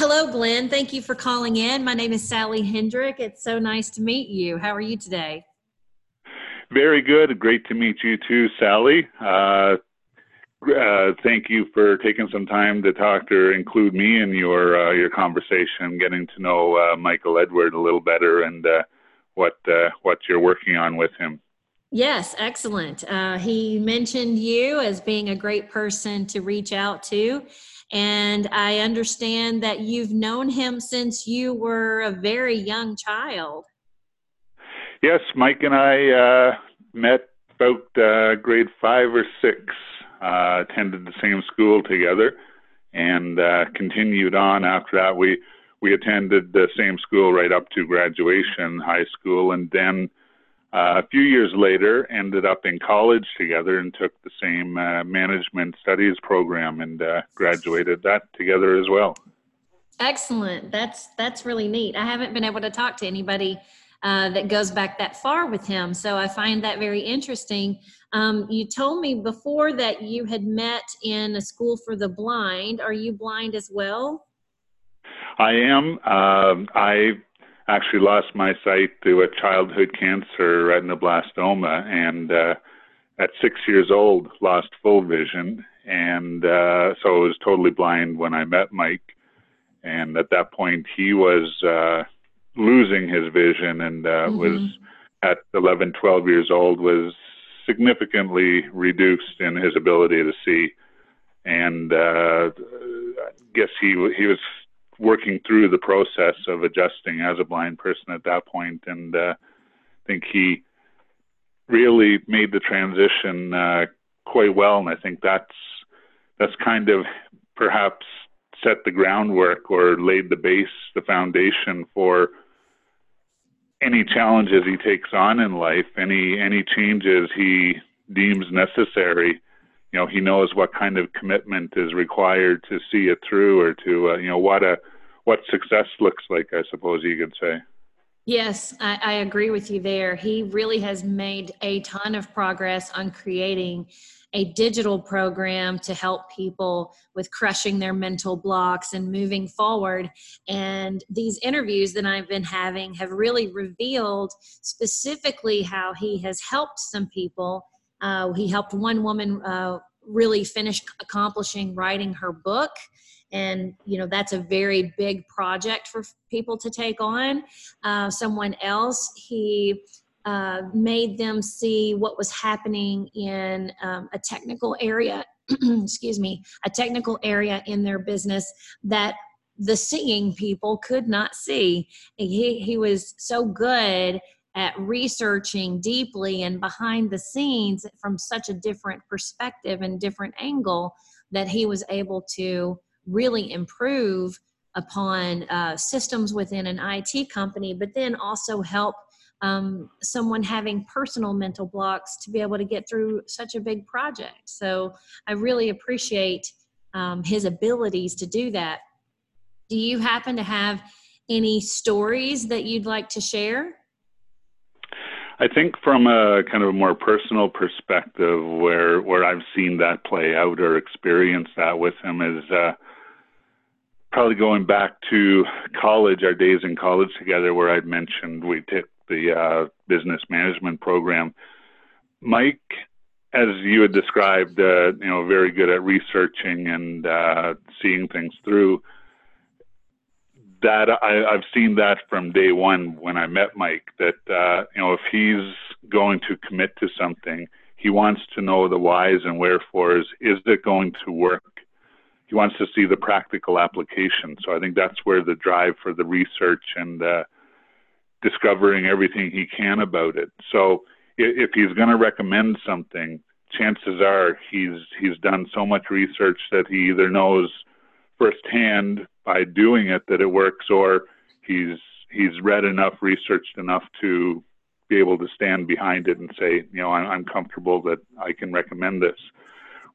Hello, Glen. Thank you for calling in. My name is Sally Hendrick. It's so nice to meet you. How are you today? Very good. Great to meet you too, Sally. Uh, uh, thank you for taking some time to talk to include me in your uh, your conversation, getting to know uh, Michael Edward a little better and uh, what uh, what you're working on with him. Yes, excellent. he mentioned you as being a great person to reach out to. And I understand that you've known him since you were a very young child. Yes, Mike and I uh, met about uh, grade five or six, uh, attended the same school together, and uh, continued on after that. We we attended the same school right up to graduation, high school, and then uh, a few years later ended up in college together and took the same uh, management studies program and uh, graduated that together as well. Excellent. That's that's really neat. I haven't been able to talk to anybody uh, that goes back that far with him. So I find that very interesting. Um, you told me before that you had met in a school for the blind. Are you blind as well? I am. Um, I actually lost my sight to a childhood cancer retinoblastoma, and uh, at six years old, lost full vision, and uh, so I was totally blind when I met Mike. And at that point, he was uh, losing his vision and uh, mm-hmm. was at 11, 12 years old was significantly reduced in his ability to see. And uh, I guess he he was working through the process of adjusting as a blind person at that point, and uh, I think he really made the transition uh, quite well. And I think that's that's kind of perhaps set the groundwork or laid the base, the foundation for any challenges he takes on in life, any any changes he deems necessary. You know, he knows what kind of commitment is required to see it through, or to uh, you know what a what success looks like. I suppose you could say. Yes, I, I agree with you there. He really has made a ton of progress on creating a digital program to help people with crushing their mental blocks and moving forward. And these interviews that I've been having have really revealed specifically how he has helped some people. Uh, he helped one woman uh, really finish accomplishing writing her book and you know that's a very big project for people to take on. Uh, someone else he uh, made them see what was happening in um, a technical area excuse me a technical area in their business that the seeing people could not see. He, he was so good at researching deeply and behind the scenes from such a different perspective and different angle that he was able to really improve upon uh, systems within an IT company, but then also help um, someone having personal mental blocks to be able to get through such a big project. So I really appreciate um, his abilities to do that. Do you happen to have any stories that you'd like to share? I think from a kind of a more personal perspective, where where I've seen that play out or experienced that with him is uh, probably going back to college, our days in college together, where I'd mentioned we took the uh, business management program. Mike, as you had described, uh, you know, very good at researching and uh, seeing things through. That I, I've seen that from day one when I met Mike. That uh, you know, if he's going to commit to something, he wants to know the whys and wherefores. Is it going to work? He wants to see the practical application. So I think that's where the drive for the research and uh, discovering everything he can about it. So if he's going to recommend something, chances are he's he's done so much research that he either knows firsthand by doing it that it works, or he's he's read enough, researched enough to be able to stand behind it and say, you know, I'm, I'm comfortable that I can recommend this.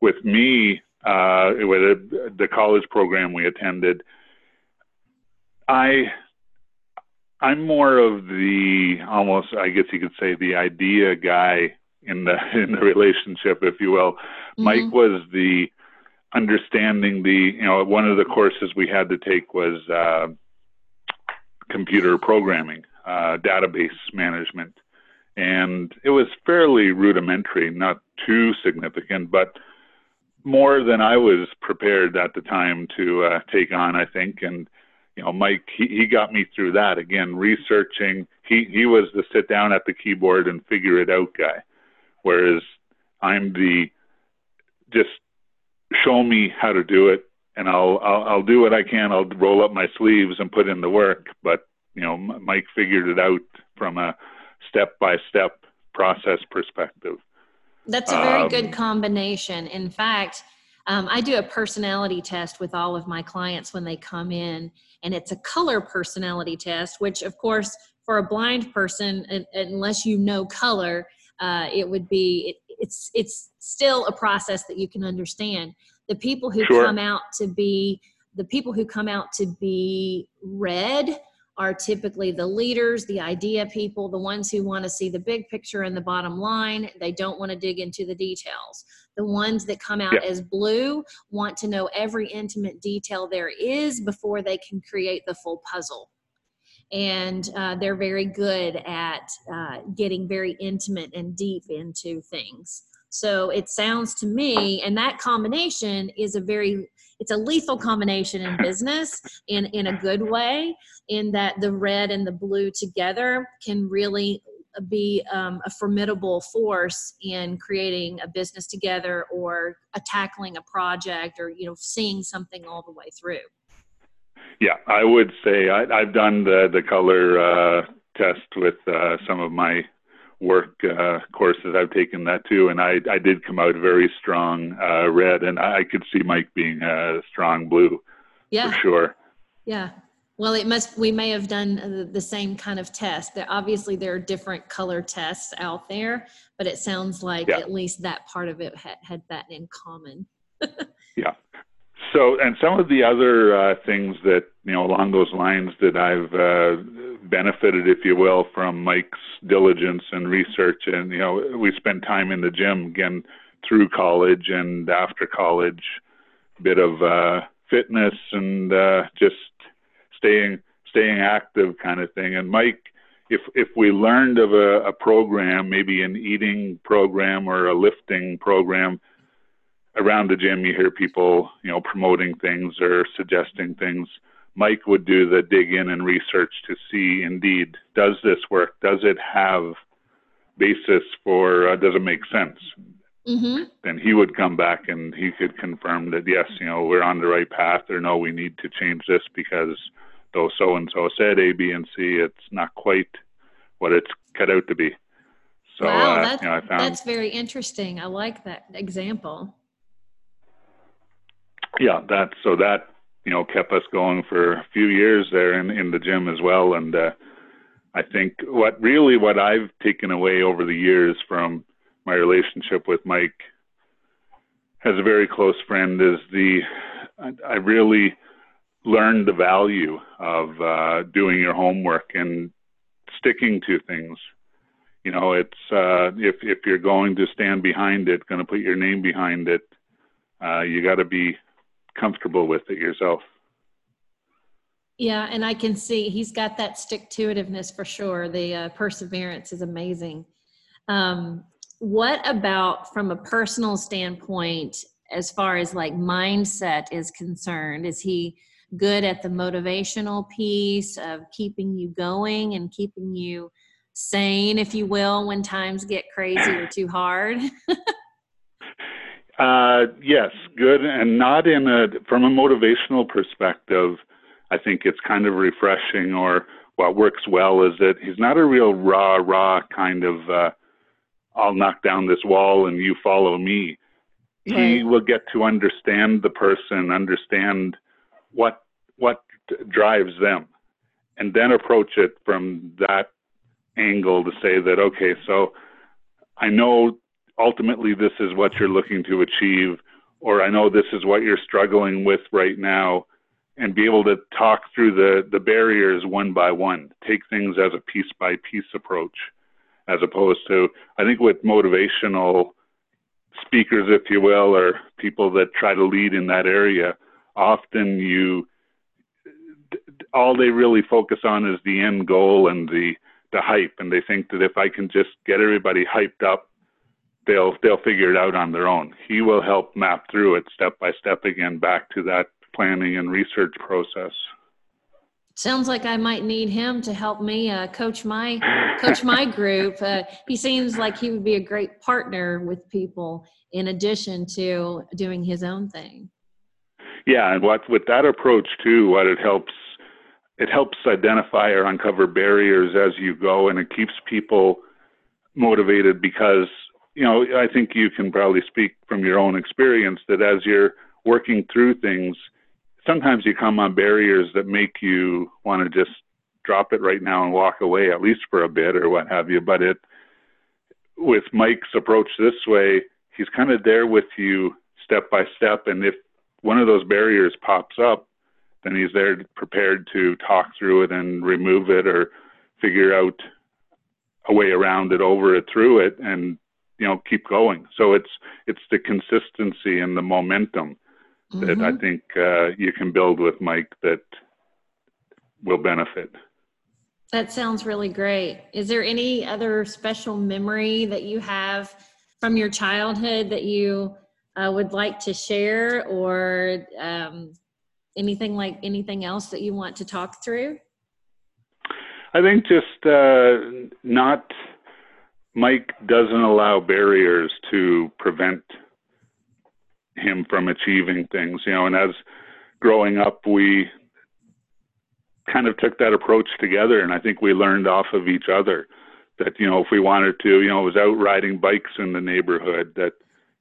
With me, uh, with the college program we attended, I I'm more of the almost, I guess you could say, the idea guy in the in the relationship, if you will. Mm-hmm. Mike was the understanding the you know one of the courses we had to take was uh, computer programming, uh, database management, and it was fairly rudimentary, not too significant, but more than I was prepared at the time to uh, take on, I think. And you know, Mike, he, he got me through that. Again, researching. He he was the sit down at the keyboard and figure it out guy, whereas I'm the just show me how to do it, and I'll I'll, I'll do what I can. I'll roll up my sleeves and put in the work. But you know, Mike figured it out from a step by step process perspective. That's a very um, good combination. In fact, um, I do a personality test with all of my clients when they come in, and it's a color personality test, which, of course, for a blind person, unless you know color, uh, it would be it, it's it's still a process that you can understand. The people who sure. come out to be the people who come out to be red are typically the leaders, the idea people, the ones who want to see the big picture and the bottom line. They don't want to dig into the details. The ones that come out yeah. as blue want to know every intimate detail there is before they can create the full puzzle. And uh, they're very good at uh, getting very intimate and deep into things. So it sounds to me, and that combination is a very it's a lethal combination in business in in a good way in that the red and the blue together can really be um, a formidable force in creating a business together or a tackling a project or you know seeing something all the way through. Yeah i would say I, have done the the color uh, test with uh, some of my work uh, courses I've taken that too, and I I did come out very strong uh, red, and I could see Mike being a strong blue. Yeah, for sure. Yeah. Well, it must. We may have done the same kind of test. There obviously there are different color tests out there, but it sounds like yeah. at least that part of it had, had that in common. yeah. So, and some of the other uh, things that you know along those lines that I've uh, benefited, if you will, from Mike's diligence and research, and you know we spent time in the gym again through college and after college, bit of uh, fitness and uh, just staying staying active kind of thing. And Mike, if if we learned of a, a program, maybe an eating program or a lifting program around the gym, you hear people, you know, promoting things or suggesting things. Mike would do the dig in and research to see indeed does this work? Does it have basis for? Uh, does it make sense? Mm-hmm. Then he would come back and he could confirm that yes, you know, we're on the right path, or no, we need to change this because though so and so said A, B, and C, it's not quite what it's cut out to be. So wow, uh, that's, you know, found, that's very interesting. I like that example yeah, that so that you know kept us going for a few years there in in the gym as well, and uh, I think what really what I've taken away over the years from my relationship with Mike as a very close friend is the I really learned the value of uh, doing your homework and sticking to things. You know, it's uh, if if you're going to stand behind it, going to put your name behind it, uh, you got to be comfortable with it yourself. Yeah, and I can see he's got that stick to itiveness for sure. The uh, perseverance is amazing. Um, what about from a personal standpoint, as far as like mindset is concerned? Is he good at the motivational piece of keeping you going and keeping you sane, if you will, when times get crazy or too hard? Uh, yes, good, and not in a from a motivational perspective. I think it's kind of refreshing, or what works well is that he's not a real raw, raw kind of. Uh, I'll knock down this wall and you follow me. Right. He will get to understand the person, understand what what drives them, and then approach it from that angle to say that okay, so I know ultimately this is what you're looking to achieve, or I know this is what you're struggling with right now, and be able to talk through the, the barriers one by one, take things as a piece by piece approach, as opposed to, I think with motivational speakers, if you will, or people that try to lead in that area, often you all they really focus on is the end goal and the the hype, and they think that if I can just get everybody hyped up, they'll they'll figure it out on their own. He will help map through it step by step again back to that planning and research process. Sounds like I might need him to help me uh, coach my coach my group. Uh, he seems like he would be a great partner with people in addition to doing his own thing. Yeah, and what with that approach too, what it helps it helps identify or uncover barriers as you go, and it keeps people motivated because you know I think you can probably speak from your own experience that as you're working through things sometimes you come on barriers that make you want to just drop it right now and walk away, at least for a bit or what have you. But it, with Mike's approach this way, he's kind of there with you step by step. And if one of those barriers pops up, then he's there prepared to talk through it and remove it or figure out a way around it, over it, through it, and you know keep going. So it's it's the consistency and the momentum mm-hmm. that I mm-hmm. think uh, you can build with Mike that will benefit. That sounds really great. Is there any other special memory that you have from your childhood that you uh, would like to share, or um, anything like anything else that you want to talk through? I think just uh, not. Mike doesn't allow barriers to prevent him from achieving things, you know, and as growing up, we kind of took that approach together. And I think we learned off of each other that, you know, if we wanted to, you know, it was out riding bikes in the neighborhood that,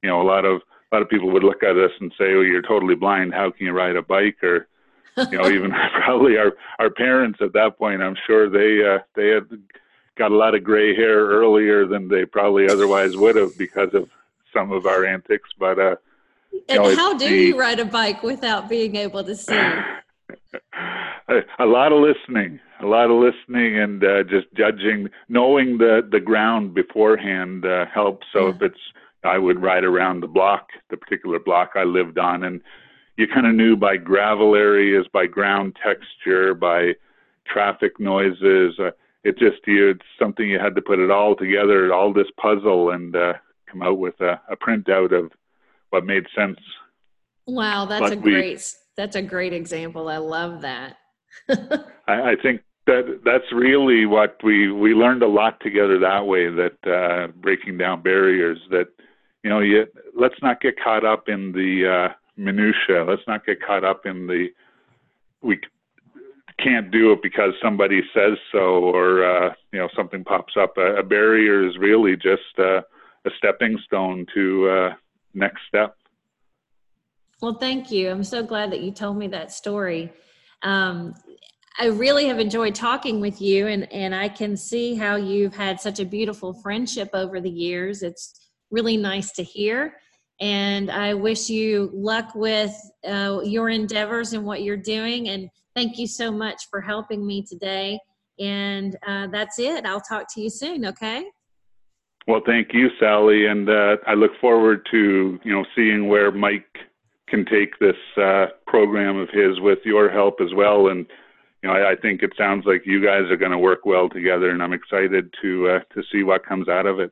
you know, a lot of, a lot of people would look at us and say, "Oh, you're totally blind. How can you ride a bike?" Or, you know, even probably our our parents at that point. I'm sure they uh, they had got a lot of gray hair earlier than they probably otherwise would have because of some of our antics. But uh, and know, how do the, you ride a bike without being able to see? a, a lot of listening, a lot of listening, and uh, just judging, knowing the the ground beforehand uh, helps. So yeah. if it's, I would ride around the block, the particular block I lived on, and you kind of knew by gravel areas, by ground texture, by traffic noises. Uh, it just you, it's something you had to put it all together, all this puzzle, and uh, come out with a, a printout of what made sense. Wow, that's a great that's a great example. I love that. I, I, think that that's really what we we learned a lot together that way. That uh, breaking down barriers. That you know, you, let's not get caught up in the uh, minutia. Let's not get caught up in the we can't do it because somebody says so, or uh, you know, something pops up. A, a barrier is really just a stepping stone to uh, next step. Well, thank you. I'm so glad that you told me that story. Um, I really have enjoyed talking with you, and, and I can see how you've had such a beautiful friendship over the years. It's really nice to hear. And I wish you luck with uh, your endeavors and what you're doing. And thank you so much for helping me today. And uh, that's it. I'll talk to you soon, okay? Well, thank you, Sally, and uh, I look forward to you know seeing where Mike can take this uh, program of his with your help as well. And you know, I, I think it sounds like you guys are going to work well together, and I'm excited to uh, to see what comes out of it.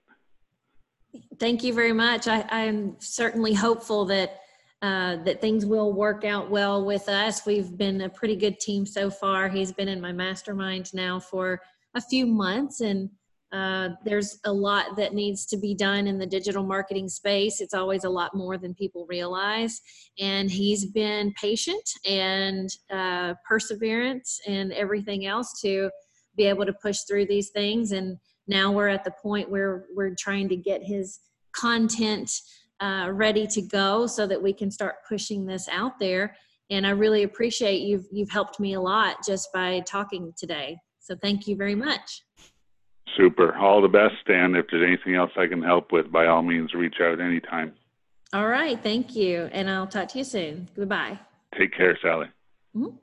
Thank you very much. I, I'm certainly hopeful that uh, that things will work out well with us. We've been a pretty good team so far. He's been in my mastermind now for a few months, and uh, there's a lot that needs to be done in the digital marketing space. It's always a lot more than people realize. And he's been patient and uh, perseverance and everything else to be able to push through these things. And now we're at the point where we're trying to get his content uh, ready to go so that we can start pushing this out there. And I really appreciate you've you've helped me a lot just by talking today. So thank you very much. Super. All the best. And if there's anything else I can help with, by all means, reach out anytime. All right. Thank you. And I'll talk to you soon. Goodbye. Take care, Sally. Mm-hmm.